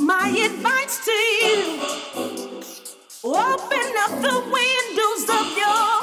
my advice to you. Open up the windows of your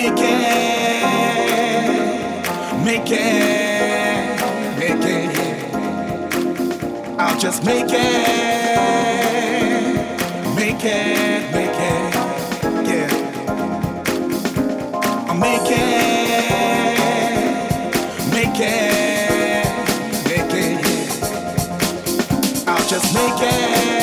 Make it, make it, make it. I'll just make it, make it, make it. Yeah. I'll make it, make it, make it. I'll just make it.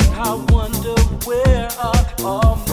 I wonder where are all my